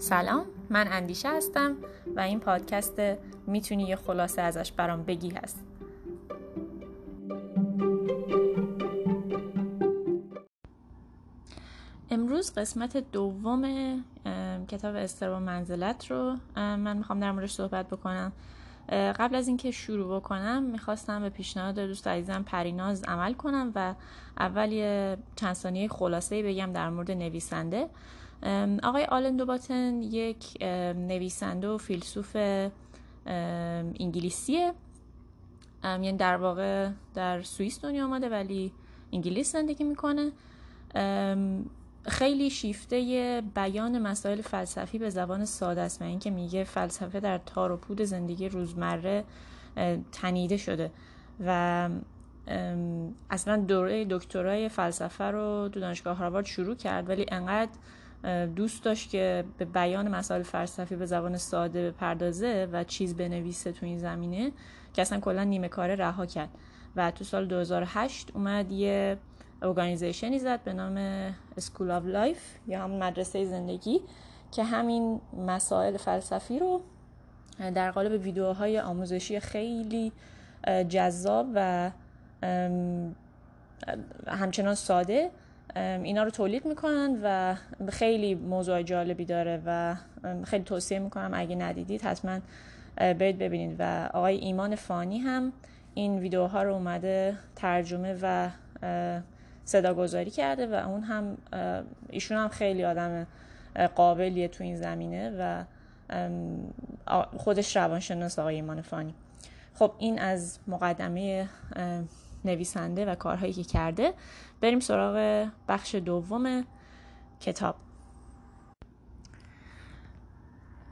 سلام من اندیشه هستم و این پادکست می‌تونی یه خلاصه ازش برام بگی هست. امروز قسمت دوم کتاب استرا منزلت رو من می‌خوام در موردش صحبت بکنم. قبل از اینکه شروع بکنم می‌خواستم به پیشنهاد دوست عزیزم پریناز عمل کنم و اول یه چند ثانیه خلاصه بگم در مورد نویسنده. آقای آلن دوباتن یک نویسنده و فیلسوف انگلیسیه. یعنی در واقع در سوئیس دنیا آمده ولی انگلیس زندگی می‌کنه. خیلی شیفته بیان مسائل فلسفی به زبان ساده است و اینکه میگه فلسفه در تار و پود زندگی روزمره تنیده شده و اصلا دوره دکترای فلسفه رو تو دانشگاه هاروارد شروع کرد ولی انقدر دوست داشت که به بیان مسائل فلسفی به زبان ساده بپردازه و چیز بنویسه تو این زمینه که اصلا کلا نیمه کاره رها کرد. و تو سال 2008 اومد یه organization ی زد به نام School of Life یا همون مدرسه زندگی که همین مسائل فلسفی رو در قالب ویدیوهای آموزشی خیلی جذاب و همچنان ساده اینا رو تولید می‌کنن و خیلی موضوع جالبی داره و خیلی توصیه می‌کنم اگه ندیدید حتما برید ببینید. و آقای ایمان فانی هم این ویدیوها رو اومده ترجمه و صداگذاری کرده و اون هم ایشون هم خیلی آدم قابلیه تو این زمینه و خودش روانشناس آقای ایمان فانی. خب این از مقدمه نویسنده و کارهایی که کرده. بریم سراغ بخش دوم کتاب.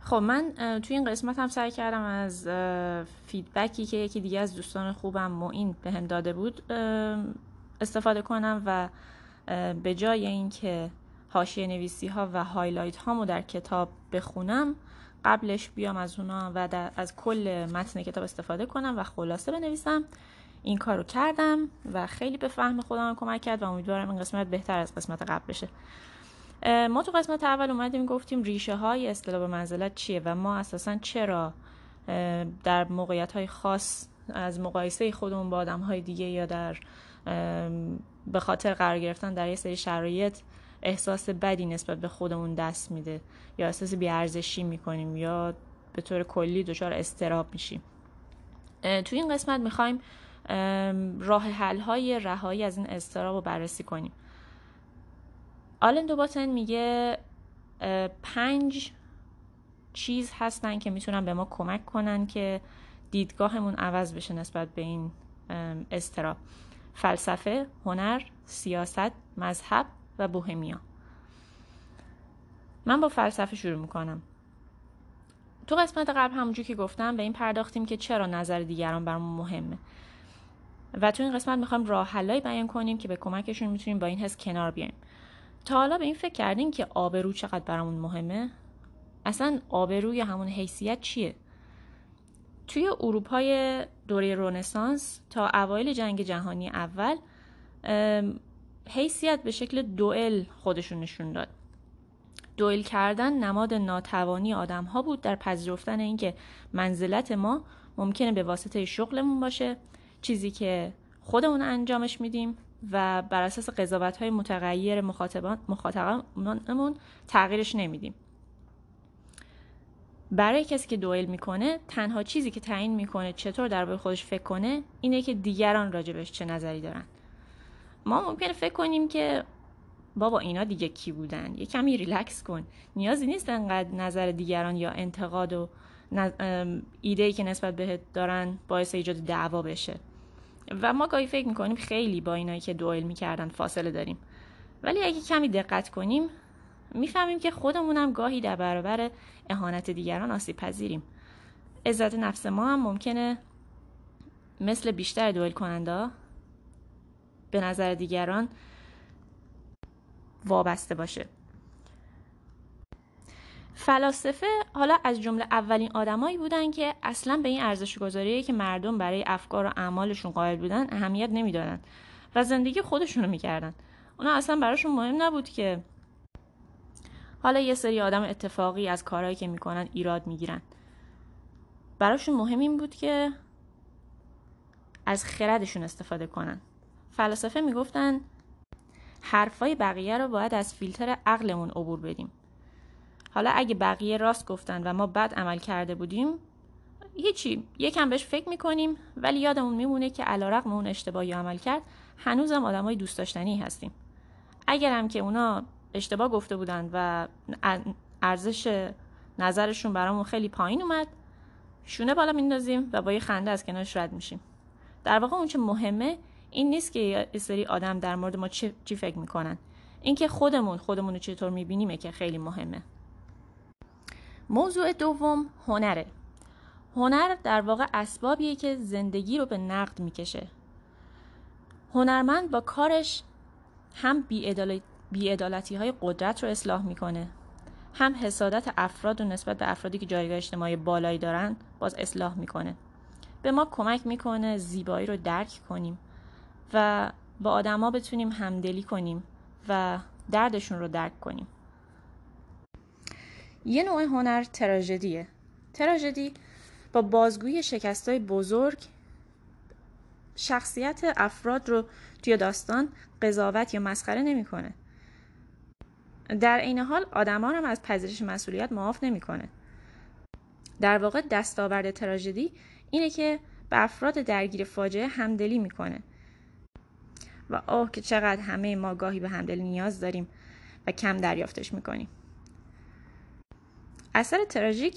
خب من توی این قسمت هم سعی کردم از feedback ی که یکی دیگه از دوستان خوبم معین به هم داده بود استفاده کنم و به جای اینکه حاشیه نویسی ها و highlight هامو در کتاب بخونم قبلش بیام از اونا و از کل متن کتاب استفاده کنم و خلاصه بنویسم. این کارو کردم و خیلی به فهم خودم کمک کرد و امیدوارم این قسمت بهتر از قسمت قبل بشه. ما تو قسمت اول اومدیم گفتیم ریشه های اصطلاح به منزلت چیه و ما اساسا چرا در موقعیت های خاص از مقایسه خودمون با آدم های دیگه یا در به خاطر قرار گرفتن در یه سری شرایط احساس بدی نسبت به خودمون دست میده یا احساس بیارزشی می‌کنیم یا به طور کلی دچار استراب میشیم. تو این قسمت می‌خوایم راه حل های رهایی از این استراب رو بررسی کنیم. آلن دوباتن میگه پنج چیز هستن که می‌تونن به ما کمک کنن که دیدگاهمون عوض بشه نسبت به این استراب فلسفه، هنر، سیاست، مذهب و بوهمیا. من با فلسفه شروع می‌کنم. تو قسمت قبل همونجور که گفتم به این پرداختیم که چرا نظر دیگران برامون مهمه. و تو این قسمت می‌خوایم راه حلایی بیان کنیم که به کمکشون می‌تونیم با این حس کنار بیایم. تا حالا به این فکر کردین که آبرو چقدر برامون مهمه؟ اصلا آبرو یا همون حیثیت چیه؟ توی اروپای دوره رونسانس تا اوایل جنگ جهانی اول حیثیت به شکل دوئل خودشون نشون داد. دوئل کردن نماد ناتوانی آدم ها بود در پذیرفتن اینکه منزلت ما ممکنه به واسطه شغلمون باشه چیزی که خودمون انجامش میدیم و بر اساس قضاوت های متغیر مخاطبان مخاطبانمون تغییرش نمیدیم. برای کسی که دوئل می‌کنه تنها چیزی که تعیین می‌کنه چطور در خودش فکر کنه اینه که دیگران راجبش چه نظری دارن. ما ممکنه فکر کنیم که بابا اینا دیگه کی بودن؟ یه کمی ریلکس کن. نیازی نیست انقدر نظر دیگران یا انتقاد و ایده ای که نسبت بهت دارن باعث ایجاد دعوا بشه. و ما گاهی فکر می‌کنیم خیلی با اینایی که دوئل می‌کردن فاصله داریم. ولی اگه کمی دقت کنیم می‌فهمیم که خودمونم گاهی در برابر اهانت دیگران آسیب پذیریم عزت نفس ما هم ممکنه مثل بیشتر دوئل کننده به نظر دیگران وابسته باشه. فلاسفه حالا از جمله اولین آدمایی بودن که اصلا به این ارزش گذاری که مردم برای افکار و اعمالشون قائل بودن اهمیت نمی‌دادن و زندگی خودشونو می‌کردن. اونا اصلا براشون مهم نبود که حالا یه سری آدم اتفاقی از کارهایی که می‌کنن ایراد می‌گیرن. براشون مهم این بود که از خردشون استفاده کنن. فلاسفه می‌گفتن حرفای بقیه رو باید از فیلتر عقلمون عبور بدیم. حالا اگه بقیه راست گفتن و ما بد عمل کرده بودیم هیچی یکم بهش فکر می‌کنیم ولی یادمون میمونه که علیرغم اون اشتباهی عمل کرد هنوزم آدمای دوست داشتنی هستیم. اگرم که اونا اشتباه گفته بودن و ارزش نظرشون برامون خیلی پایین اومد شونه بالا میندازیم و با یه خنده از کنارش رد میشیم. در واقع اون چه مهمه این نیست که سری آدم در مورد ما چی, چی فکر می‌کنن. اینکه خودمون خودمون رو چطور میبینیمه که خیلی مهمه. موضوع دوم هنره. هنر در واقع اسبابیه که زندگی رو به نقد می‌کشه. هنرمند با کارش هم بیعدالتی های قدرت رو اصلاح می‌کنه هم حسادت افراد و نسبت به افرادی که جایگاه اجتماعی بالایی دارن باز اصلاح می‌کنه. به ما کمک می‌کنه زیبایی رو درک کنیم و با آدما بتونیم همدلی کنیم و دردشون رو درک کنیم. یه نوع هنر تراژدیه تراژدی با بازگویی شکستای بزرگ شخصیت افراد رو توی داستان قضاوت یا مسخره نمی‌کنه. در عین حال آدمان هم از پذیرش مسئولیت معاف نمی‌کنه. در واقع دستاورد تراژدی اینه که به افراد درگیر فاجعه همدلی می‌کنه و آه که چقدر همه ما گاهی به همدلی نیاز داریم و کم دریافتش می‌کنیم اثر تراژیک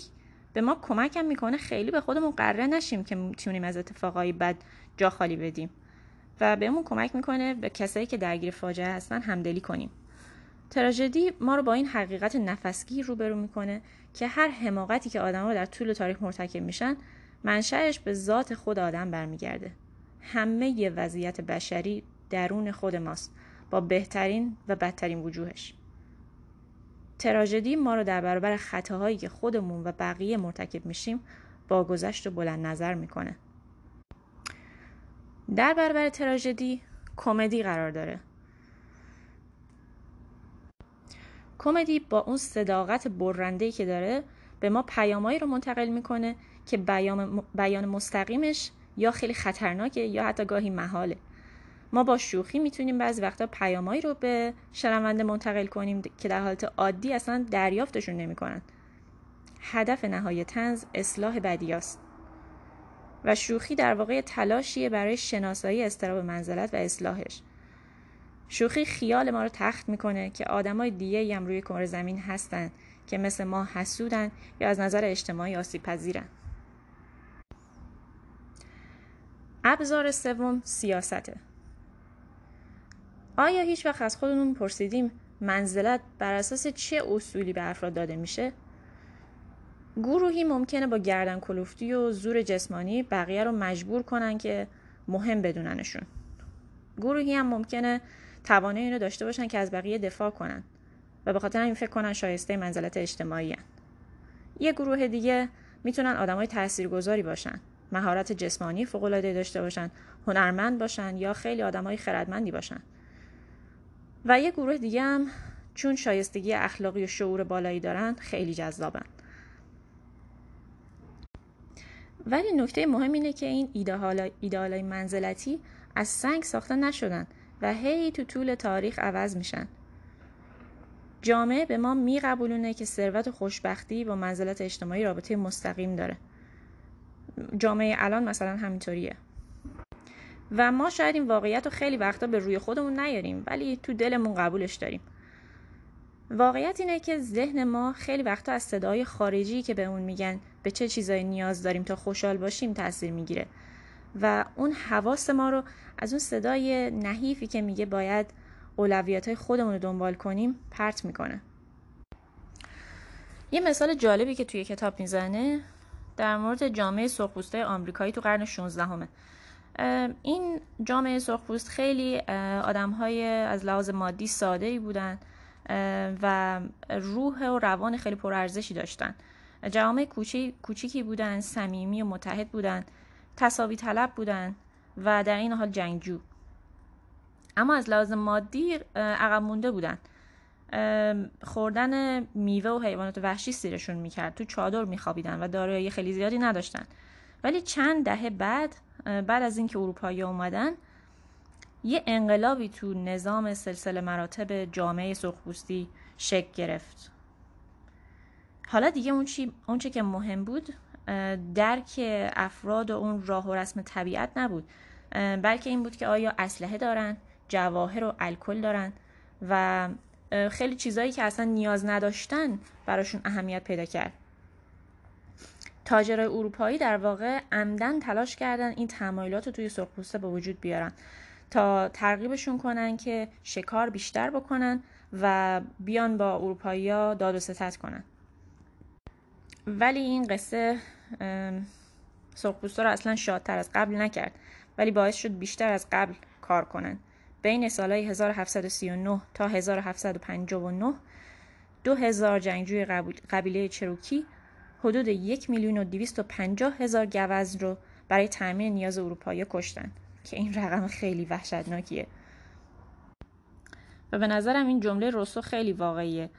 به ما کمک هم می‌کنه خیلی به خودمون قره نشیم که می‌تونیم از اتفاقای بد جا خالی بدیم. و بهمون کمک می‌کنه به کسایی که درگیر فاجعه هستن همدلی کنیم. تراژدی ما رو با این حقیقت نفسگیر روبرو می‌کنه که هر حماقتی که آدما در طول تاریخ مرتکب میشن منشأش به ذات خود آدم برمیگرده. همه ی وضعیت بشری درون خود ماست با بهترین و بدترین وجوهش. تراژدی ما رو در برابر خطاهایی که خودمون و بقیه مرتکب میشیم با گذشت و بلند نظر می‌کنه. در برابر تراژدی کمدی قرار داره. کمدی با اون صداقت برنده که داره به ما پیامایی رو منتقل می‌کنه که بیان, مستقیمش یا خیلی خطرناکه یا حتی گاهی محاله. ما با شوخی می‌تونیم بعضی وقتا پیامایی رو به شنونده منتقل کنیم که در حالت عادی اصلا دریافتشون نمی‌کنن. هدف نهایی تنز اصلاح بدیاست و شوخی در واقع تلاشیه برای شناسایی استراب منزلت و اصلاحش. شوخی خیال ما رو تخت می‌کنه که آدمای دیگه هم روی کره زمین هستن که مثل ما حسودن یا از نظر اجتماعی آسیب پذیرن ابزار سوم سیاسته. آیا هیچ وقت از خودمون پرسیدیم منزلت بر اساس چه اصولی به افراد داده میشه؟ گروهی ممکنه با گردن کلوفتی و زور جسمانی بقیه رو مجبور کنن که مهم بدوننشون. گروهی هم ممکنه توانه این رو داشته باشن که از بقیه دفاع کنن و به خاطر این فکر کنن شایسته منزلت اجتماعی هن. یه گروه دیگه می‌تونن آدمای تاثیرگذاری باشن مهارت جسمانی فوق‌العاده داشته باشن هنرمند باشن یا خیلی آدمای خردمندی باشن و یه گروه دیگه هم چون شایستگی اخلاقی و شعور بالایی دارن خیلی جذابن. ولی نکته مهم اینه که این ایدهالای منزلتی از سنگ ساخته نشدن و هی تو طول تاریخ عوض میشن. جامعه به ما میقبولونه که ثروت و خوشبختی با منزلت اجتماعی رابطه مستقیم داره. جامعه الان مثلا همینطوریه. و ما شاید این واقعیت رو خیلی وقتا به روی خودمون نیاریم ولی تو دلمون قبولش داریم. واقعیت اینه که ذهن ما خیلی وقتا از صدای خارجی که به اون میگن به چه چیزایی نیاز داریم تا خوشحال باشیم تاثیر می‌گیره. و اون حواس ما رو از اون صدای نحیفی که میگه باید اولویت های خودمون رو دنبال کنیم پرت می‌کنه. یه مثال جالبی که توی کتاب می‌زنه در مورد جامعه سرخپوسته آمریکایی تو قرن 16 همه. این جامعه سرخپوست خیلی آدم های از لحاظ مادی ساده ای بودن و روح و روان خیلی پرارزشی داشتن. جامعه کوچیکی بودن صمیمی و متحد بودن تصاوی طلب بودن و در این حال جنگجو. اما از لحاظ مادی عقب مونده بودن. خوردن میوه و حیوانات وحشی سیرشون می‌کرد. تو چادر میخوابیدن و دارایی خیلی زیادی نداشتن. ولی چند دهه بعد بعد از اینکه اروپایی اومدن یه انقلابی تو نظام سلسله مراتب جامعه سرخپوستی شکل گرفت. حالا دیگه اون, چی، اون چی که مهم بود درک افراد و اون راه و رسم طبیعت نبود. بلکه این بود که آیا اسلحه دارن جواهر و الکل دارن و خیلی چیزایی که اصلا نیاز نداشتن براشون اهمیت پیدا کرد. تاجرای اروپایی در واقع عمدن تلاش کردن این تمایلات رو توی سرخپوسته به وجود بیارن تا ترغیبشون کنن که شکار بیشتر بکنن و بیان با اروپایی داد و ستت کنن. ولی این قصه سرخپوستا رو اصلا شادتر از قبل نکرد ولی باعث شد بیشتر از قبل کار کنن. بین سالهای 1739 تا 1759 دو هزار جنگجوی قبیله چروکی حدود یک میلیون و دویست و پنجاه هزار گوز رو برای تامین نیاز اروپایی کشتن که این رقم خیلی وحشتناکیه. و به نظرم این جمله روسو خیلی واقعیه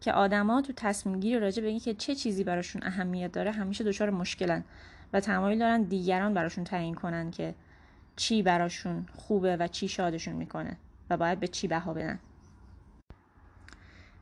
که آدما تو تصمیم گیری راجع به اینکه چه چیزی براشون اهمیت داره همیشه دچار مشکلن و تمایل دارن دیگران براشون تعیین کنن که چی براشون خوبه و چی شادشون می‌کنه و باید به چی بها بدن.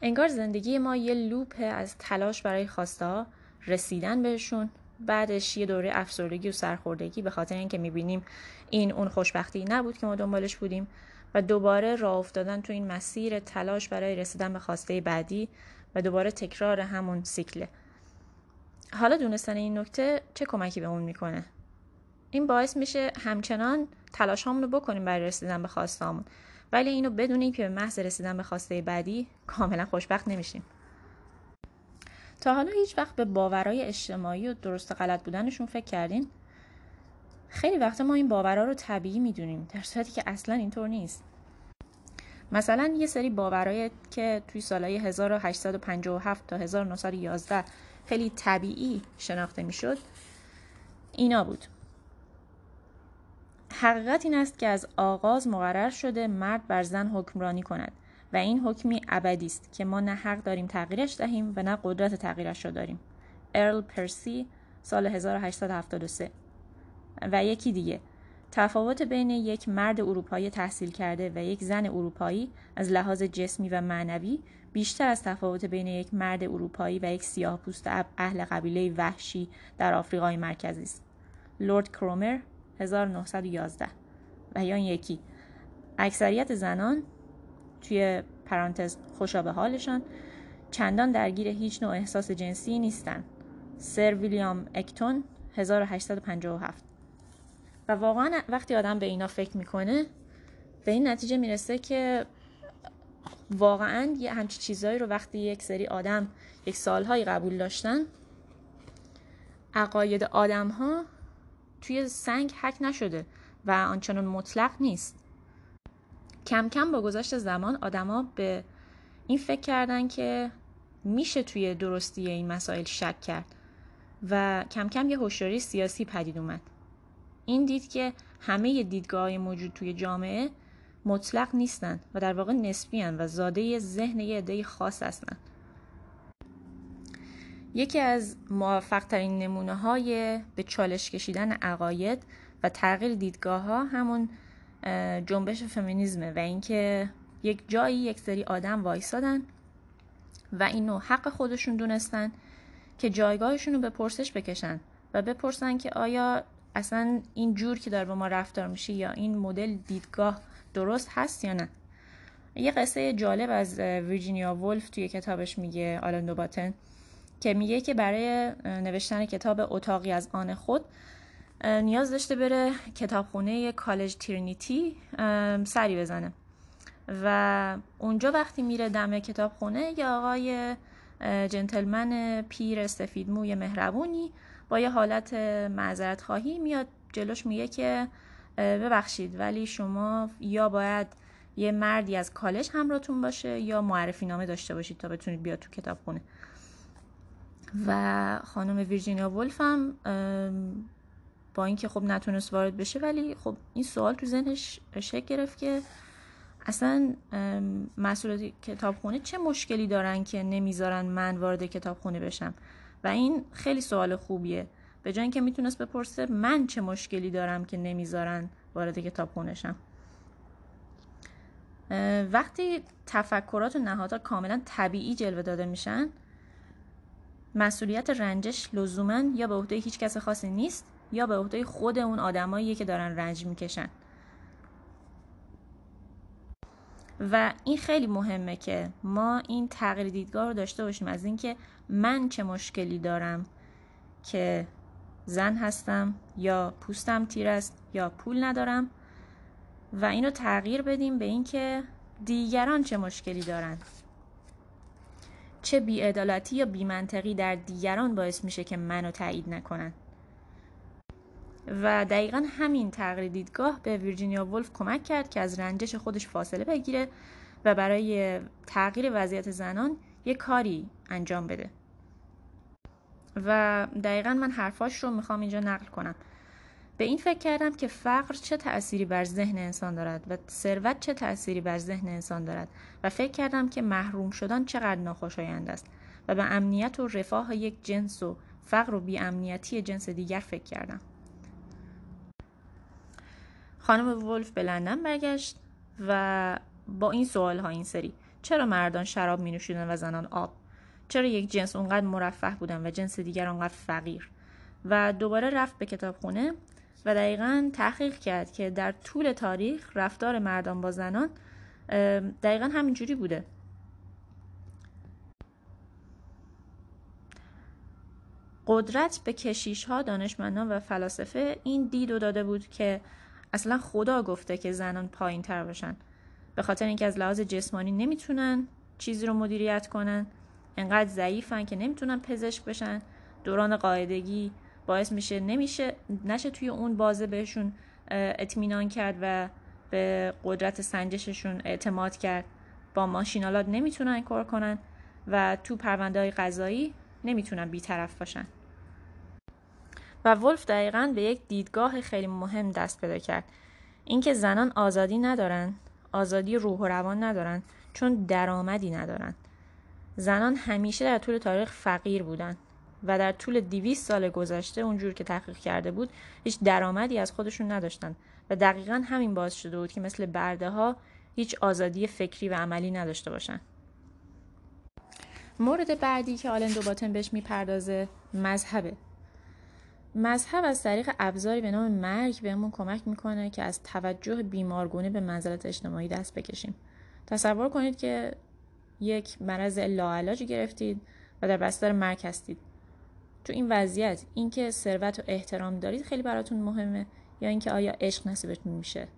انگار زندگی ما یه لوپ از تلاش برای خواسته رسیدن بهشون. بعدش یه دوره افسردگی و سرخوردگی به خاطر اینکه می‌بینیم این اون خوشبختی نبود که ما دنبالش بودیم و دوباره راه افتادن تو این مسیر تلاش برای رسیدن به خواسته بعدی و دوباره تکرار همون سیکله. حالا دونستن این نکته چه کمکی بهمون می‌کنه؟ این باعث میشه همچنان تلاش رو بکنیم برای رسیدن به خواستامون ولی اینو بدونیم که به محض رسیدن به خواسته بعدی کاملا خوشبخت نمیشیم. تا حالا هیچ وقت به باورهای اجتماعی و درست غلط بودنشون فکر کردین؟ خیلی وقتا ما این باورها رو طبیعی می‌دونیم در صورتی که اصلا اینطور نیست. مثلا یه سری باورهای که توی سالهای 1857 تا 1911 خیلی طبیعی شناخته می‌شد اینا بود. حقیقت این است که از آغاز مقرر شده مرد بر زن حکمرانی کند. و این حکمی ابدی است که ما نه حق داریم تغییرش دهیم و نه قدرت تغییرش را داریم. ارل پرسی سال 1873 و یکی دیگه تفاوت بین یک مرد اروپایی تحصیل کرده و یک زن اروپایی از لحاظ جسمی و معنوی بیشتر از تفاوت بین یک مرد اروپایی و یک سیاه پوست اهل قبیله وحشی در آفریقای مرکزی است. لورد کرومر 1911 و یا یکی اکثریت زنان توی پرانتز خوشا به حالشان چندان درگیر هیچ نوع احساس جنسی نیستن. سر ویلیام اکتون 1857 و واقعا وقتی آدم به اینا فکر می‌کنه به این نتیجه می‌رسه که واقعا یه همچی چیزهایی رو وقتی یک سری آدم یک سالهایی قبول داشتن عقاید آدم ها توی سنگ حک نشده و آنچنان مطلق نیست. کم کم با گذشت زمان آدما به این فکر کردن که میشه توی درستی این مسائل شک کرد و کم کم یه هوشیاری سیاسی پدید اومد. این دید که همه دیدگاه های موجود توی جامعه مطلق نیستن و در واقع نسبی و زاده ذهن یه عده خاص هستن. یکی از موفق ترین نمونه های به چالش کشیدن عقاید و تغییر دیدگاه ها همون جنبش فمینیزمه و اینکه یک جایی یک سری آدم وایسادن و اینو حق خودشون دونستن که جایگاهشون رو به پرسش بکشن و بپرسن که آیا اصلا این جور که داره با ما رفتار میشه یا این مدل دیدگاه درست هست یا نه. یه قصه جالب از ویرجینیا ولف توی کتابش میگه آلندو باتن که میگه که برای نوشتن کتاب اتاقی از آن خود نیاز داشته بره کتابخونه کالج ترینیتی سری بزنه. و اونجا وقتی میره دم کتابخونه یه آقای جنتلمن پیر سفید موی مهربونی با یه حالت معذرت خواهی میاد جلوش میگه که ببخشید ولی شما یا باید یه مردی از کالج همراهتون باشه یا معرفی نامه داشته باشید تا بتونید بیاد تو کتابخونه. و خانم ویرجینیا ولف هم با اینکه خب نتونست وارد بشه ولی خب این سوال تو ذهنش شکل گرفت که اصلا مسئولات کتابخونه چه مشکلی دارن که نمی‌ذارن من وارد کتابخونه بشم؟ و این خیلی سوال خوبیه. به جای اینکه می‌تونست بپرسه من چه مشکلی دارم که نمی‌ذارن وارد کتابخونه شم. وقتی تفکرات و نهادها کاملا طبیعی جلوه داده میشن مسئولیت رنجش لزوما یا به عهده هیچ کس خاصی نیست یا به عهده خود اون آدمایی که دارن رنج می‌کشن. و این خیلی مهمه که ما این تغییر دیدگاه رو داشته باشیم. از اینکه من چه مشکلی دارم که زن هستم یا پوستم تیر است یا پول ندارم و اینو تغییر بدیم به اینکه دیگران چه مشکلی دارن. چه بیعدالتی یا بیمنطقی در دیگران باعث میشه که منو تایید نکنن. و دقیقا همین تغییر دیدگاه به ویرجینیا ولف کمک کرد که از رنجش خودش فاصله بگیره و برای تغییر وضعیت زنان یه کاری انجام بده. و دقیقا من حرفاش رو می‌خوام اینجا نقل کنم. به این فکر کردم که فقر چه تأثیری بر ذهن انسان دارد و ثروت چه تأثیری بر ذهن انسان دارد و فکر کردم که محروم شدن چقدر ناخوشایند است و به امنیت و رفاه یک جنس و فقر و بیامنیتی جنس دیگر فکر کردم. خانم ولف به لندن برگشت و با این سوال ها این سری. چرا مردان شراب می نوشیدن و زنان آب؟ چرا یک جنس اونقدر مرفه بودن و جنس دیگر اونقدر فقیر؟ و دوباره رفت به کتابخونه و دقیقا تحقیق کرد که در طول تاریخ رفتار مردان با زنان دقیقا همینجوری بوده. قدرت به کشیش ها دانشمندان و فلاسفه این دید و داده بود که اصلا خدا گفته که زنان پایین تر باشن. به خاطر اینکه از لحاظ جسمانی نمی‌تونن چیزی رو مدیریت کنن. انقدر ضعیفن که نمی‌تونن پزشک بشن. دوران قاعدگی باعث میشه نمیشه نشه توی اون بازه بهشون اطمینان کرد و به قدرت سنجششون اعتماد کرد. با ماشینالات نمی‌تونن کار کنن و تو پرونده های قضایی نمی‌تونن بیطرف باشن. و ولف دقیقا به یک دیدگاه خیلی مهم دست پیدا کرد. اینکه زنان آزادی ندارن آزادی روح و روان ندارن چون درآمدی ندارن. زنان همیشه در طول تاریخ فقیر بودن و در طول 200 سال گذشته اونجور که تحقیق کرده بود هیچ درآمدی از خودشون نداشتن. و دقیقا همین باعث شده بود که مثل برده ها هیچ آزادی فکری و عملی نداشته باشن. مورد بعدی که آلن دوباتن بهش می‌پردازه مذهبه. مذهب از طریق ابزاری به نام مرگ بهمون کمک می‌کنه که از توجه بیمارگونه به منزلت اجتماعی دست بکشیم. تصور کنید که یک مرض لاعلاجی گرفتید و در بستر مرگ هستید. تو این وضعیت اینکه ثروت و احترام دارید خیلی براتون مهمه یا اینکه آیا عشق نصیبتون میشه؟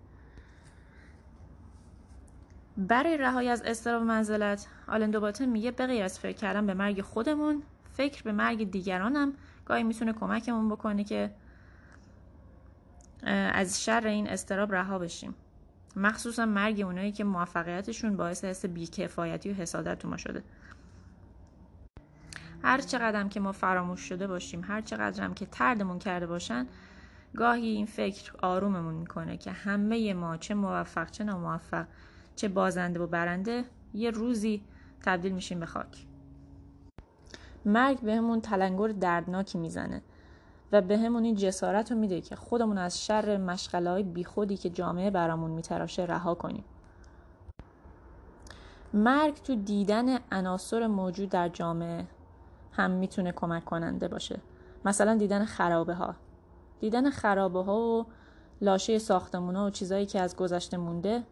برای رهایی از استراب منزلت آلن دوباتن میگه به از فکر کردن به مرگ خودمون فکر به مرگ دیگرانم گاهی می‌تونه کمکمون بکنه که از شر این استراب رها بشیم. مخصوصا مرگ اونایی که موفقیتشون باعث حس بیکفایتی و حسادت تو ما شده. هر چقدر که ما فراموش شده باشیم هر چقدر هم که تردمون کرده باشن گاهی این فکر آروممون می‌کنه که همه ما چه موفق چه ناموفق چه بازنده و برنده یه روزی تبدیل میشیم به خاک. مرگ بهمون تلنگر دردناکی می‌زنه و به همون این جسارت رو میده که خودمون از شر مشغله های بیخودی که جامعه برامون میتراشه رها کنیم. مرگ تو دیدن عناصر موجود در جامعه هم می‌تونه کمک کننده باشه. مثلا دیدن خرابه ها دیدن خرابه ها و لاشه ساختمون ها و چیزایی که از گذشته مونده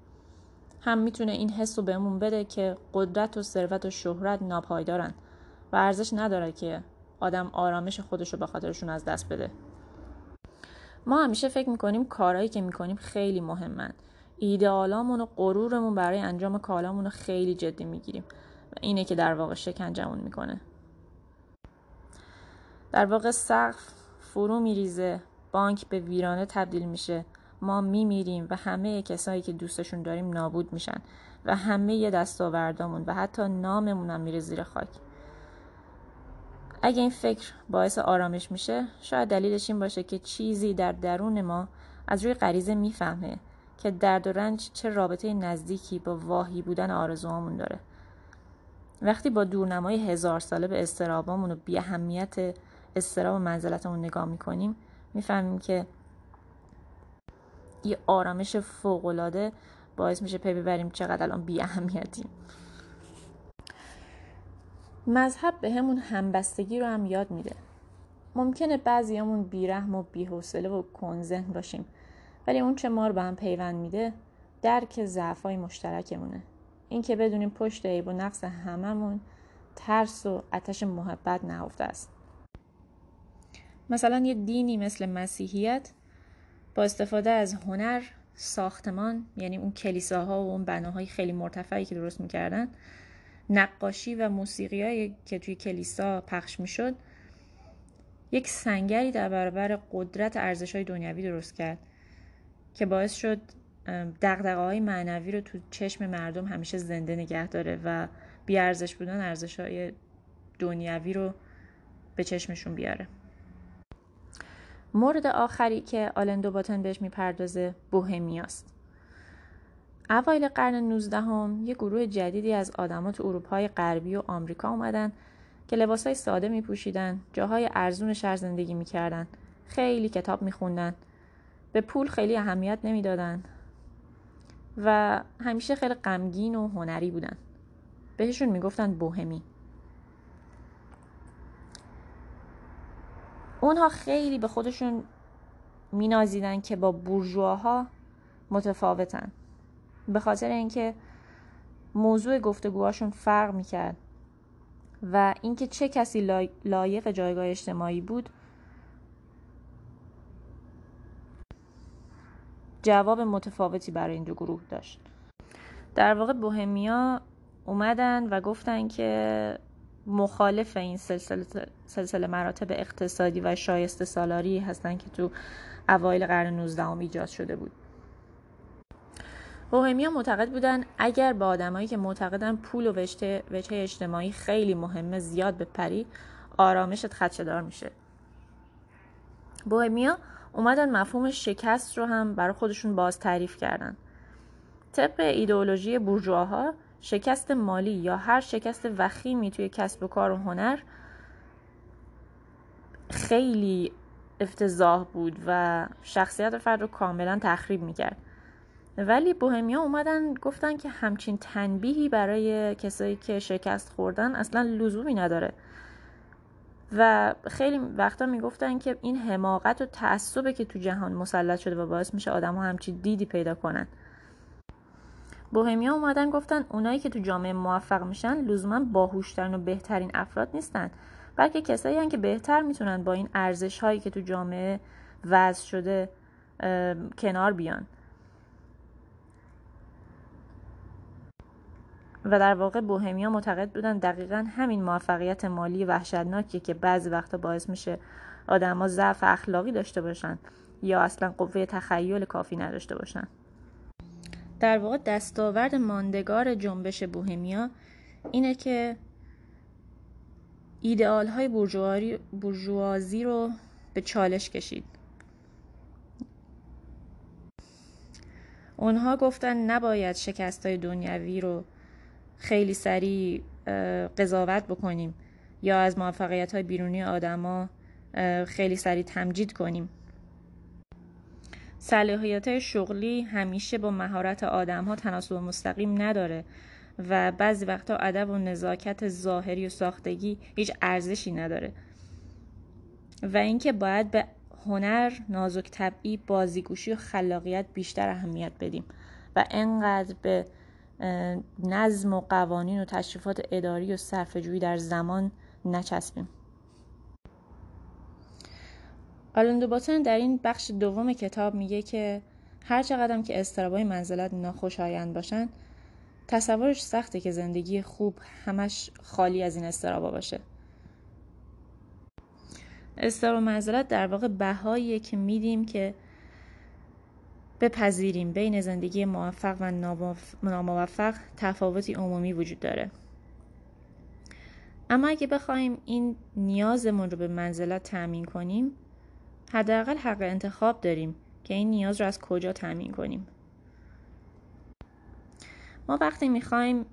هم می‌تونه این حس رو بهمون بده که قدرت و ثروت و شهرت ناپایدارن. و ارزش نداره که آدم آرامش خودش رو به خاطرشون از دست بده. ما همیشه فکر می‌کنیم کارهایی که می‌کنیم خیلی مهمن. ایدئالامون و غرورمون برای انجام کالامون رو خیلی جدی می‌گیریم و اینه که در واقع شکنجمون می‌کنه. در واقع سقف فرو میریزه بانک به ویرانه تبدیل میشه. ما میمیریم و همه کسایی که دوستشون داریم نابود میشن و همه دستاوردامون و حتی ناممون هم میره زیر خاک. اگه این فکر باعث آرامش میشه شاید دلیلش این باشه که چیزی در درون ما از روی غریزه می‌فهمه که درد و رنج چه رابطه نزدیکی با واهی بودن آرزوهامون داره. وقتی با دورنمای هزار ساله به استرابامون و بی اهمیت استراب و منزلتمون نگاه می‌کنیم می‌فهمیم که یه آرامش فوقالعاده باعث میشه پی ببریم چقدر الان بی اهمیتیم مذهب به همون همبستگی رو هم یاد میده. ممکنه بعضیامون بیرحم و بیحوصله و کنزن باشیم ولی اون چه ما رو به هم پیوند میده درک ضعفای مشترکمونه. این که بدونیم پشت عیب و نقص هممون ترس و آتش محبت نهفته است. مثلا یه دینی مثل مسیحیت با استفاده از هنر ساختمان یعنی اون کلیساها و اون بناهای خیلی مرتفعی که درست می‌کردن نقاشی و موسیقی که توی کلیسا پخش می‌شد یک سنگری در برابر قدرت ارزش های دنیوی درست کرد که باعث شد دقدقه های معنوی رو تو چشم مردم همیشه زنده نگه داره و بیارزش بودن ارزش های دنیوی رو به چشمشون بیاره. مورد آخری که آلندو باتن بهش می‌پردازه بوهمیاست. اوایل قرن 19 هم یه گروه جدیدی از آدما اروپای غربی و آمریکا اومدن که لباسای ساده می پوشیدن، جاهای ارزون شهر زندگی می‌کردن، خیلی کتاب میخوندن، به پول خیلی اهمیت نمی‌دادن و همیشه خیلی غمگین و هنری بودن. بهشون می‌گفتن بوهمی. اونها خیلی به خودشون مینازیدن که با بورژواها متفاوتن به خاطر اینکه موضوع گفتگوهاشون فرق می‌کرد و اینکه چه کسی لایق جایگاه اجتماعی بود جواب متفاوتی برای این دو گروه داشت. در واقع بوهمیا اومدن و گفتن که مخالف این سلسله, سلسله مراتب اقتصادی و شایسته سالاری هستن که تو اوایل قرن 19 ایجاد شده بود. بوهمیا معتقد بودن اگر با آدمایی که معتقدن پول و وجه اجتماعی خیلی مهمه زیاد بپری آرامشت خدشدار میشه. بوهمیا اومدن مفهوم شکست رو هم برای خودشون باز تعریف کردن. طبق ایدئولوژی بورژواها شکست مالی یا هر شکست وخیمی توی کسب و کار و هنر خیلی افتضاح بود و شخصیت فرد رو کاملا تخریب می‌کرد. ولی بوهمیا اومدن گفتن که همچین تنبیهی برای کسایی که شکست خوردن اصلا لزومی نداره. و خیلی وقتا می‌گفتن که این حماقت و تعصبه که تو جهان مسلط شده و باعث میشه آدم ها همچین دیدی پیدا کنن. بوهمیا اومدن گفتن اونایی که تو جامعه موفق میشن لزوما باهوشترین و بهترین افراد نیستن. بلکه کسایی هن که بهتر می‌تونن با این ارزش هایی که تو جامعه وضع شده کنار بیان. و در واقع بوهمیا معتقد بودن دقیقا همین موفقیت مالی وحشتناکی که بعضی وقتا باعث میشه آدما ضعف اخلاقی داشته باشن یا اصلا قوه تخیل کافی نداشته باشن. در واقع دستاورد ماندگار جنبش بوهمیا اینه که ایدئال های بورژوازی رو به چالش کشید. اونها گفتن نباید شکست های دنیوی رو خیلی سریع قضاوت بکنیم. یا از موفقیت های بیرونی آدما خیلی سریع تمجید کنیم. صلاحیت شغلی همیشه با مهارت آدم ها تناسب مستقیم نداره و بعضی وقتا ادب و نزاکت ظاهری و ساختگی هیچ ارزشی نداره. و اینکه باید به هنر نازک طبعی بازیگوشی و خلاقیت بیشتر اهمیت بدیم. و انقدر به نظم و قوانین و تشریفات اداری و صرفه‌جویی در زمان نچسبیم. آلندو باتن در این بخش دوم کتاب میگه که هر چقدر که استرابای منزلت ناخوشایند باشن تصورش سخته که زندگی خوب همش خالی از این استرابا باشه. استراب منزلت در واقع بهاییه که میدیم که بپذیریم. بین زندگی موفق و ناموفق تفاوتی عمومی وجود داره. اما اگه بخوایم این نیازمون رو به منزلت تأمین کنیم حداقل حق انتخاب داریم که این نیاز رو از کجا تأمین کنیم. ما وقتی می‌خوایم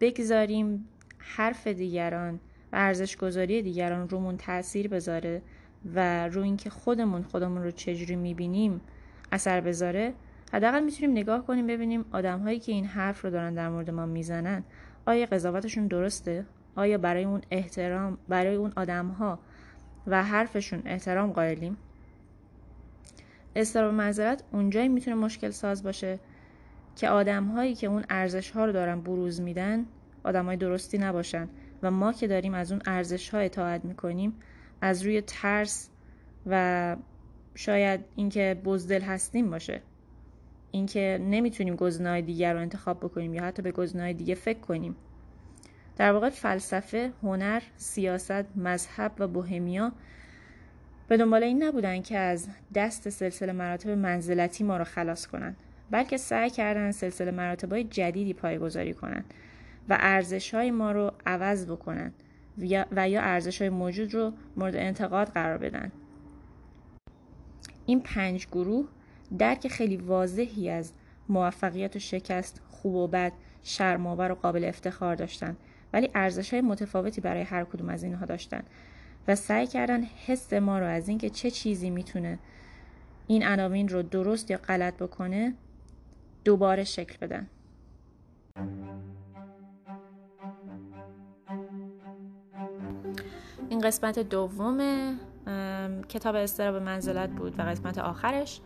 بگذاریم حرف دیگران و ارزش گذاری دیگران رومون تاثیر بذاره و رو اینکه خودمون خودمون رو چجوری می‌بینیم اثر بذاره حداقل می‌تونیم نگاه کنیم ببینیم آدم هایی که این حرف رو دارن در مورد ما می‌زنن آیا قضاوتشون درسته؟ آیا برای اون احترام برای اون آدم ها و حرفشون احترام قائلیم؟ استراب معذرت اونجایی می‌تونه مشکل ساز باشه که آدم هایی که اون ارزش ها رو دارن بروز میدن آدم های درستی نباشن و ما که داریم از اون ارزش ها اطاعت می‌کنیم از روی ترس و شاید اینکه بزدل هستیم باشه. اینکه نمی‌تونیم گزینه‌های دیگر رو انتخاب بکنیم یا حتی به گزینه‌های دیگه فکر کنیم. در واقع فلسفه، هنر، سیاست، مذهب و بوهمیا به دنبال این نبودن که از دست سلسله مراتب منزلتی ما رو خلاص کنن بلکه سعی کردن سلسله مراتب های جدیدی پایگذاری کنن و ارزش های ما رو عوض بکنن و یا ارزش های موجود رو مورد انتقاد قرار بدن. این پنج گروه درک خیلی واضحی از موفقیت و شکست خوب و بد شرمآور و قابل افتخار داشتن. ولی ارزش های متفاوتی برای هر کدوم از اینها داشتن. و سعی کردن حس ما رو از اینکه چه چیزی می‌تونه این عناوین رو درست یا غلط بکنه دوباره شکل بدن. این قسمت دوم کتاب استراب منزلت بود و قسمت آخرش.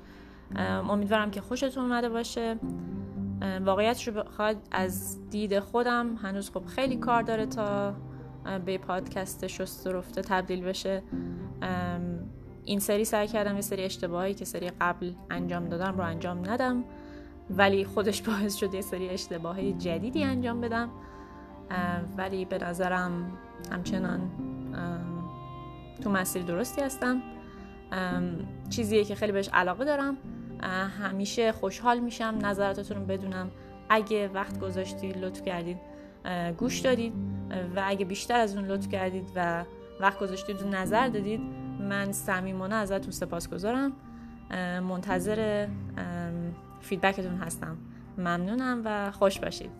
امیدوارم که خوشتون اومده باشه. واقعیت رو بخواد از دید خودم هنوز خب خیلی کار داره تا به پادکست شست رفته تبدیل بشه. این سری سعی کردم یه سری اشتباهی که سری قبل انجام دادم رو انجام ندم ولی خودش باعث شد یه سری اشتباهی جدیدی انجام بدم. ولی به نظرم همچنان تو مسیر درستی هستم. چیزیه که خیلی بهش علاقه دارم. همیشه خوشحال میشم نظراتتون رو بدونم. اگه وقت گذاشتید لطف کردید گوش دادید. و اگه بیشتر از اون لطف کردید و وقت گذاشتید و نظر دادید من صمیمانه ازتون سپاسگزارم. منتظر فیدبکتون هستم. ممنونم و خوش باشید.